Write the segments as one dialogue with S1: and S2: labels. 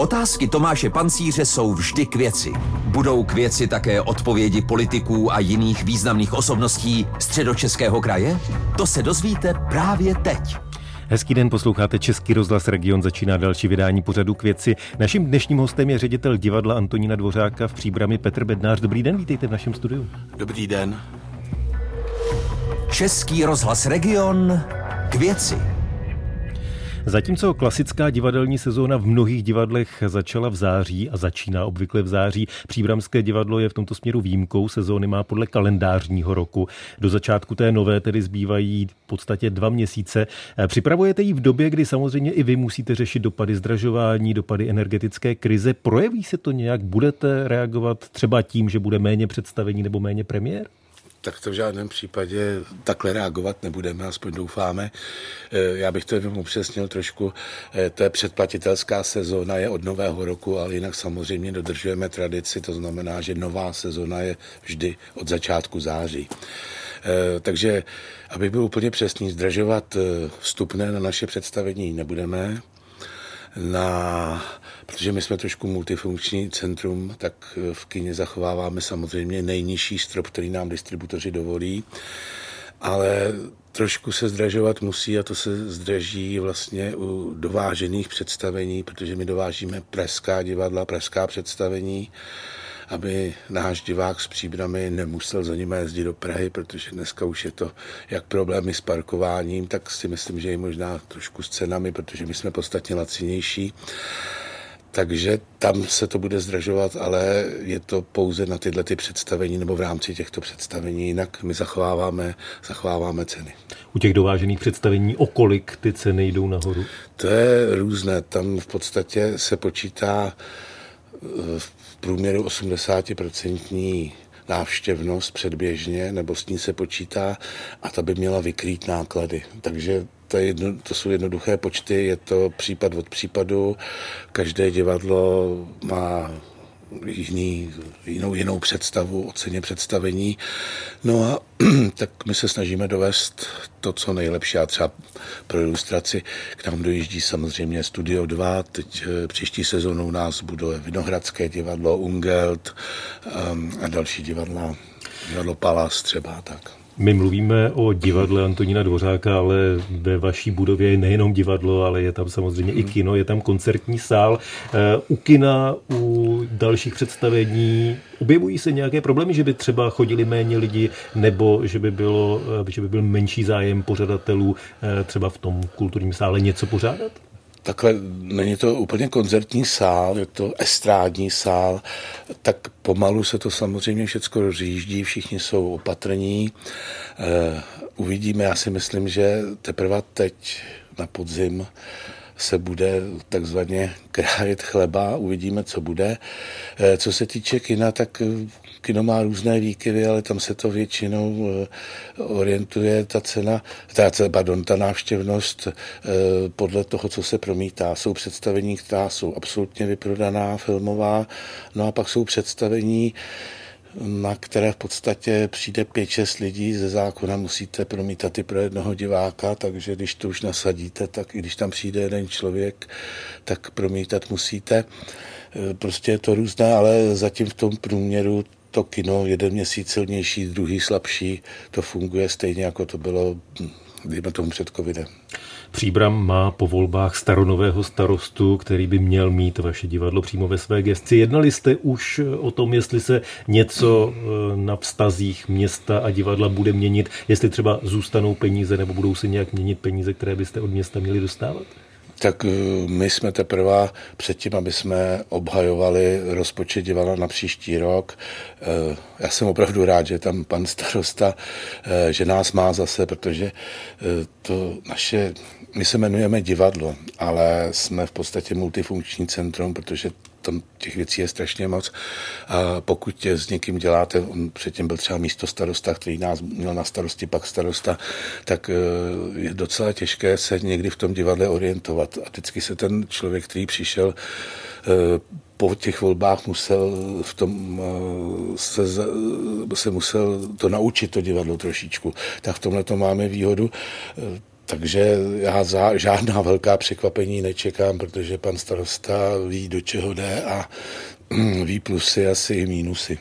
S1: Otázky Tomáše Pancíře jsou vždy k věci. Budou k věci také odpovědi politiků a jiných významných osobností středočeského kraje? To se dozvíte právě teď.
S2: Hezký den, posloucháte Český rozhlas Region, začíná další vydání pořadu k věci. Naším dnešním hostem je ředitel divadla Antonína Dvořáka v Příbrami Petr Bednář. Dobrý den, vítejte v našem studiu.
S3: Dobrý den.
S1: Český rozhlas Region k věci.
S2: Zatímco klasická divadelní sezóna v mnohých divadlech začala v září a začíná obvykle v září, Příbramské divadlo je v tomto směru výjimkou. Sezóny má podle kalendářního roku. Do začátku té nové tedy zbývají v podstatě dva měsíce. Připravujete ji v době, kdy samozřejmě i vy musíte řešit dopady zdražování, dopady energetické krize. Projeví se to nějak? Budete reagovat třeba tím, že bude méně představení nebo méně premiér?
S3: Tak to v žádném případě takhle reagovat nebudeme, aspoň doufáme. Eh, já bych to jenom upřesnil trošku. Eh, to je předplatitelská sezóna, je od nového roku, ale jinak samozřejmě dodržujeme tradici, to znamená, že nová sezóna je vždy od začátku září. Eh, takže, aby byl úplně přesný, zdražovat vstupné na naše představení nebudeme na, protože my jsme trošku multifunkční centrum, tak v kině zachováváme samozřejmě nejnižší strop, který nám distributoři dovolí, ale trošku se zdražovat musí a to se zdraží vlastně u dovážených představení, protože my dovážíme pražská divadla, pražská představení aby náš divák s příbrami nemusel za nimi jezdit do Prahy, protože dneska už je to jak problémy s parkováním, tak si myslím, že i možná trošku s cenami, protože my jsme podstatně lacinější. Takže tam se to bude zdražovat, ale je to pouze na tyhle ty představení nebo v rámci těchto představení, jinak my zachováváme, zachováváme ceny.
S2: U těch dovážených představení o kolik ty ceny jdou nahoru?
S3: To je různé, tam v podstatě se počítá v průměru 80% návštěvnost předběžně, nebo s ní se počítá a ta by měla vykrýt náklady. Takže to, je jedno, to jsou jednoduché počty, je to případ od případu. Každé divadlo má jiný, jinou, jinou představu o ceně představení. No a tak my se snažíme dovést to, co nejlepší. A třeba pro ilustraci k nám dojíždí samozřejmě Studio 2, teď eh, příští sezónu u nás bude Vinohradské divadlo, Ungelt um, a další divadla, divadlo Palas třeba tak.
S2: My mluvíme o divadle Antonína Dvořáka, ale ve vaší budově je nejenom divadlo, ale je tam samozřejmě i kino, je tam koncertní sál. Eh, u kina, u dalších představení objevují se nějaké problémy, že by třeba chodili méně lidi, nebo že by, bylo, eh, že by byl menší zájem pořadatelů eh, třeba v tom kulturním sále něco pořádat?
S3: Takhle není to úplně koncertní sál, je to estrádní sál, tak pomalu se to samozřejmě všechno rozjíždí, všichni jsou opatrní. Eh, uvidíme, já si myslím, že teprve teď na podzim se bude takzvaně krájet chleba, uvidíme, co bude. Eh, co se týče kina, tak kino má různé výkyvy, ale tam se to většinou eh, orientuje ta cena, ta, pardon, ta návštěvnost eh, podle toho, co se promítá. Jsou představení, která jsou absolutně vyprodaná, filmová, no a pak jsou představení, na které v podstatě přijde 5-6 lidí ze zákona, musíte promítat i pro jednoho diváka, takže když to už nasadíte, tak i když tam přijde jeden člověk, tak promítat musíte. Eh, prostě je to různé, ale zatím v tom průměru to kino, jeden měsíc silnější, druhý slabší, to funguje stejně, jako to bylo, dejme tomu před covidem.
S2: Příbram má po volbách staronového starostu, který by měl mít vaše divadlo přímo ve své gesci. Jednali jste už o tom, jestli se něco eh, na vztazích města a divadla bude měnit, jestli třeba zůstanou peníze nebo budou se nějak měnit peníze, které byste od města měli dostávat?
S3: Tak eh, my jsme teprve předtím, aby jsme obhajovali rozpočet divadla na příští rok. Eh, já jsem opravdu rád, že tam pan starosta, eh, že nás má zase, protože to naše, my se jmenujeme divadlo, ale jsme v podstatě multifunkční centrum, protože tam těch věcí je strašně moc. A pokud s někým děláte, on předtím byl třeba místo starosta, který nás měl na starosti, pak starosta, tak eh, je docela těžké se někdy v tom divadle orientovat. A vždycky se ten člověk, který přišel eh, po těch volbách musel v tom eh, se, se musel to naučit, to divadlo trošičku. Tak v tomhle to máme výhodu takže já za, žádná velká překvapení nečekám, protože pan starosta ví, do čeho jde a ví plusy asi i mínusy.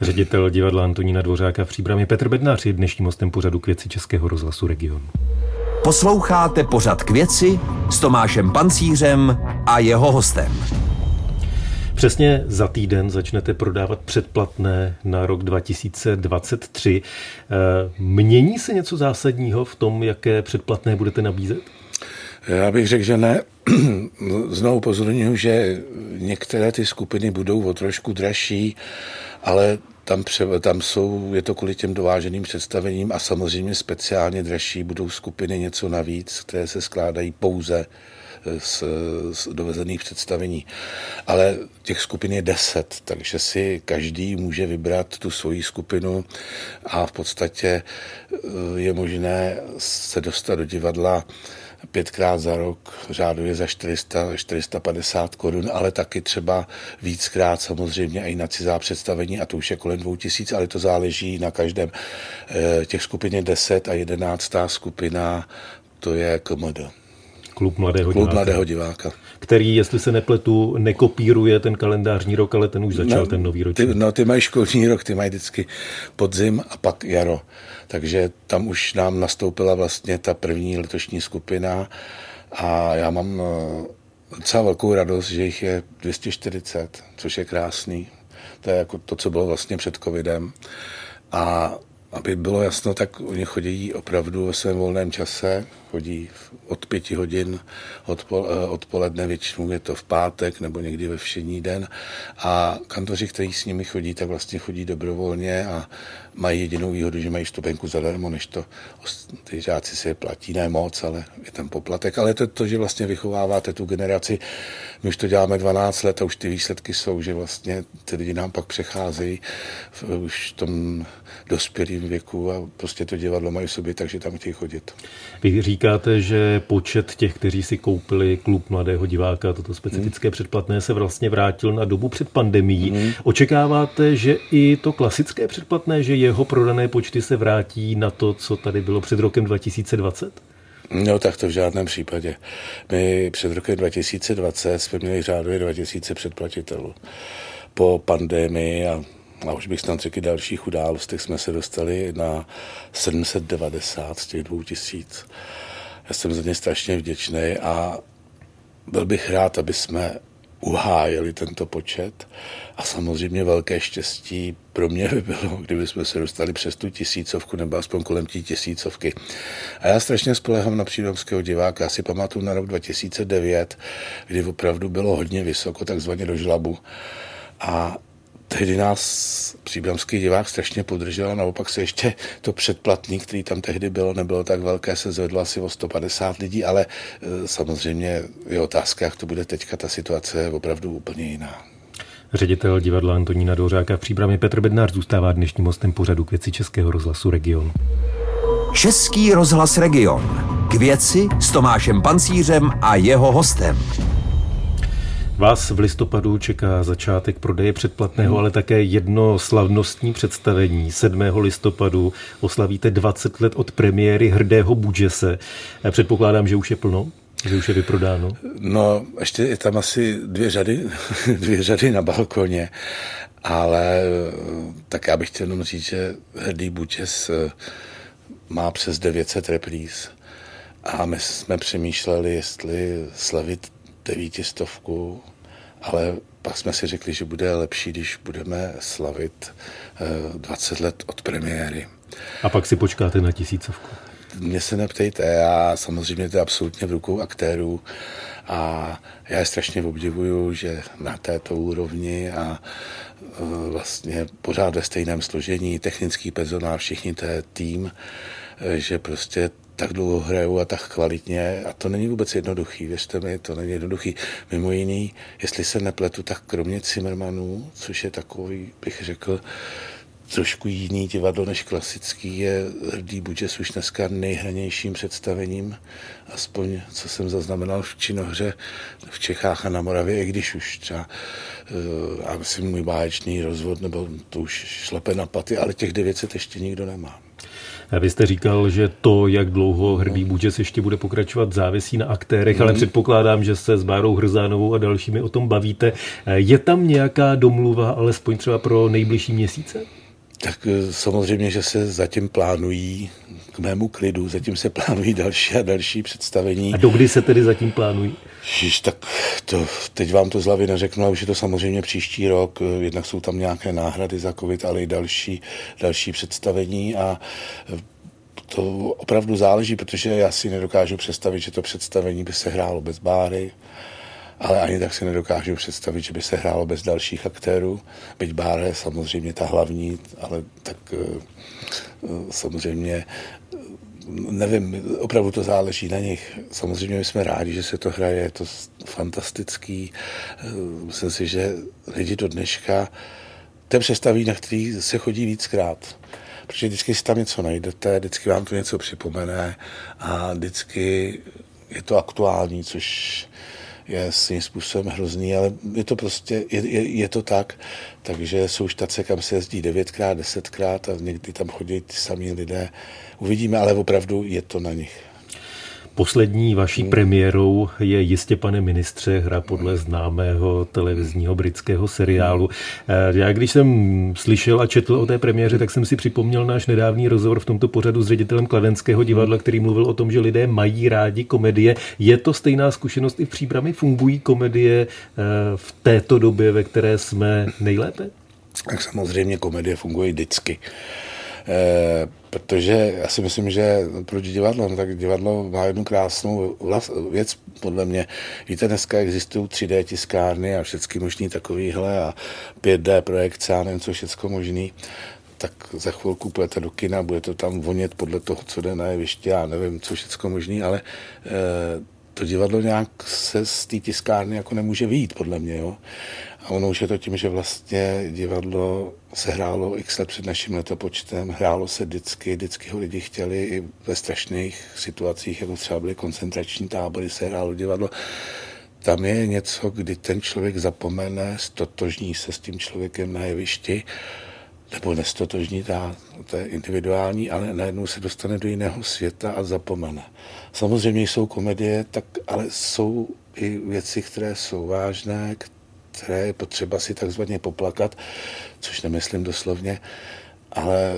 S2: Ředitel divadla Antonína Dvořáka v Příbramě Petr Bednář je dnešním hostem pořadu k věci Českého rozhlasu Regionu.
S1: Posloucháte pořad k věci s Tomášem Pancířem a jeho hostem.
S2: Přesně za týden začnete prodávat předplatné na rok 2023. Eh, mění se něco zásadního v tom, jaké předplatné budete nabízet?
S3: Já bych řekl, že ne. Znovu pozorňuji, že některé ty skupiny budou o trošku dražší, ale tam, pře, tam jsou, je to kvůli těm dováženým představením a samozřejmě speciálně dražší budou skupiny něco navíc, které se skládají pouze z, z dovezených představení. Ale těch skupin je deset, takže si každý může vybrat tu svoji skupinu a v podstatě eh, je možné se dostat do divadla pětkrát za rok, řádově za 400, 450 korun, ale taky třeba víckrát samozřejmě i na cizá představení a to už je kolem 2000, ale to záleží na každém. Eh, těch skupin je 10 a 11. skupina to je KMD.
S2: Klub mladého
S3: Klub diváka. mladého diváka.
S2: Který, jestli se nepletu, nekopíruje ten kalendářní rok, ale ten už začal, no, ten nový ročník.
S3: Ty, no, ty mají školní rok, ty mají vždycky podzim a pak jaro. Takže tam už nám nastoupila vlastně ta první letošní skupina a já mám eh, docela velkou radost, že jich je 240, což je krásný. To je jako to, co bylo vlastně před covidem. A aby bylo jasno, tak oni chodí opravdu ve svém volném čase, chodí od pěti hodin eh, odpoledne, většinou je to v pátek nebo někdy ve všední den. A kantoři, kteří s nimi chodí, tak vlastně chodí dobrovolně a mají jedinou výhodu, že mají vstupenku zadarmo, než to ty žáci si je platí, ne moc, ale je tam poplatek, ale to, to, že vlastně vychováváte tu generaci, my už to děláme 12 let a už ty výsledky jsou, že vlastně ty lidi nám pak přecházejí v, už v tom dospělém věku a prostě to divadlo mají v sobě, takže tam chtějí chodit.
S2: Vy říkáte, že počet těch, kteří si koupili klub mladého diváka, toto specifické hmm. předplatné, se vlastně vrátil na dobu před pandemií. Hmm. Očekáváte, že i to klasické předplatné, že jeho prodané počty se vrátí na to, co tady bylo před rokem 2020?
S3: No tak to v žádném případě. My před rokem 2020 jsme měli řádově 2000 předplatitelů. Po pandemii a, a už bych snad řekl dalších událostech jsme se dostali na 790 z těch 2000. Já jsem za ně strašně vděčný a byl bych rád, aby jsme uhájili tento počet. A samozřejmě velké štěstí pro mě by bylo, kdyby jsme se dostali přes tu tisícovku nebo aspoň kolem té tisícovky. A já strašně spolehám na přídomského diváka. Já si pamatuju na rok 2009, kdy opravdu bylo hodně vysoko, takzvaně do žlabu. A tehdy nás příbramský divák strašně podržel a naopak se ještě to předplatný, který tam tehdy bylo, nebylo tak velké, se zvedlo asi o 150 lidí, ale e, samozřejmě je otázka, jak to bude teďka, ta situace je opravdu úplně jiná.
S2: Ředitel divadla Antonína Dvořáka v příbramě Petr Bednář zůstává dnešním hostem pořadu k věci Českého rozhlasu Region.
S1: Český rozhlas Region. K věci s Tomášem Pancířem a jeho hostem.
S2: Vás v listopadu čeká začátek prodeje předplatného, ale také jedno slavnostní představení. 7. listopadu oslavíte 20 let od premiéry Hrdého Budžese. Předpokládám, že už je plno? Že už je vyprodáno?
S3: No, ještě je tam asi dvě řady, dvě řady na balkoně, ale tak já bych chtěl jenom říct, že Hrdý Budžes eh, má přes 900 repríz. A my jsme přemýšleli, jestli slavit devítistovku, ale pak jsme si řekli, že bude lepší, když budeme slavit 20 eh, let od premiéry.
S2: A pak si počkáte na tisícovku.
S3: Mě se neptejte, já samozřejmě to je absolutně v rukou aktérů a já je strašně obdivuju, že na této úrovni a eh, vlastně pořád ve stejném složení, technický personál, všichni to je tým, eh, že prostě tak dlouho hrajou a tak kvalitně a to není vůbec jednoduchý, věřte mi, to není jednoduchý. Mimo jiný, jestli se nepletu, tak kromě Zimmermanů, což je takový, bych řekl, trošku jiný divadlo než klasický, je Hrdý Budžes už dneska nejhranějším představením, aspoň co jsem zaznamenal v činohře v Čechách a na Moravě, i když už třeba, eh, já myslím, můj báječný rozvod, nebo to už šlepe na paty, ale těch 900 ještě nikdo nemá.
S2: Vy jste říkal, že to, jak dlouho Hrdý Bůčes ještě bude pokračovat, závisí na aktérech, mm. ale předpokládám, že se s Bárou Hrzánovou a dalšími o tom bavíte. Je tam nějaká domluva, alespoň třeba pro nejbližší měsíce?
S3: Tak eh, samozřejmě, že se zatím plánují k mému klidu, zatím se plánují další a další představení.
S2: A dokdy se tedy zatím plánují?
S3: Ježiš, tak to, teď vám to z hlavy neřeknu, ale už je to samozřejmě příští rok. Eh, jednak jsou tam nějaké náhrady za covid, ale i další, další představení a eh, to opravdu záleží, protože já si nedokážu představit, že to představení by se hrálo bez báry, ale ani tak si nedokážu představit, že by se hrálo bez dalších aktérů. Byť Bára je samozřejmě ta hlavní, ale tak eh, samozřejmě nevím, opravdu to záleží na nich. Samozřejmě my jsme rádi, že se to hraje, je to fantastický. Myslím si, že lidi do dneška ten představí, na který se chodí víckrát. Protože vždycky si tam něco najdete, vždycky vám to něco připomene a vždycky je to aktuální, což je svým způsobem hrozný, ale je to prostě, je, je, je to tak. Takže jsou štace, kam se jezdí devětkrát, desetkrát a někdy tam chodí ty samý lidé. Uvidíme, ale opravdu je to na nich.
S2: Poslední vaší premiérou je jistě, pane ministře, hra podle známého televizního britského seriálu. Eh, já když jsem slyšel a četl o té premiéře, tak jsem si připomněl náš nedávný rozhovor v tomto pořadu s ředitelem Kladenského divadla, který mluvil o tom, že lidé mají rádi komedie. Je to stejná zkušenost i v příbrami? Fungují komedie eh, v této době, ve které jsme nejlépe?
S3: Tak samozřejmě komedie fungují vždycky. Eh, protože já si myslím, že proč divadlo? No, tak divadlo má jednu krásnou věc, podle mě. Víte, dneska existují 3D tiskárny a všechny možný takovýhle a 5D projekce a nevím, co všechno možný tak za chvilku půjdete do kina, bude to tam vonět podle toho, co jde na jeviště, já nevím, co všechno možný, ale e, to divadlo nějak se z té tiskárny jako nemůže vyjít, podle mě. Jo? A ono už je to tím, že vlastně divadlo se hrálo x let před naším letopočtem, hrálo se vždycky, vždycky ho lidi chtěli i ve strašných situacích, jako třeba byly koncentrační tábory, se hrálo divadlo. Tam je něco, kdy ten člověk zapomene, stotožní se s tím člověkem na jevišti, nebo nestotožní, ta, to je individuální, ale najednou se dostane do jiného světa a zapomene. Samozřejmě jsou komedie, tak, ale jsou i věci, které jsou vážné, které je potřeba si takzvaně poplakat, což nemyslím doslovně, ale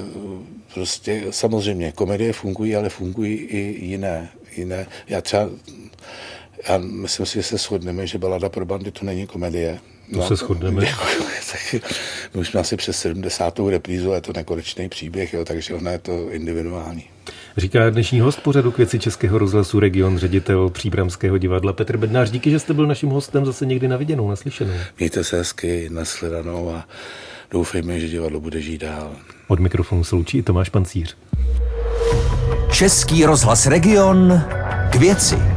S3: prostě samozřejmě komedie fungují, ale fungují i jiné. jiné. Já třeba, já myslím si, že se shodneme, že balada pro bandy to není komedie.
S2: To no, se shodneme.
S3: my už jsme asi přes 70. reprízu, je to nekonečný příběh, jo, takže ona je to individuální.
S2: Říká dnešní host pořadu k věci Českého rozhlasu Region, ředitel Příbramského divadla Petr Bednář. Díky, že jste byl naším hostem zase někdy na viděnou, naslyšenou.
S3: Mějte se hezky, nasledanou a doufejme, že divadlo bude žít dál.
S2: Od mikrofonu se loučí i Tomáš Pancíř.
S1: Český rozhlas Region k věci.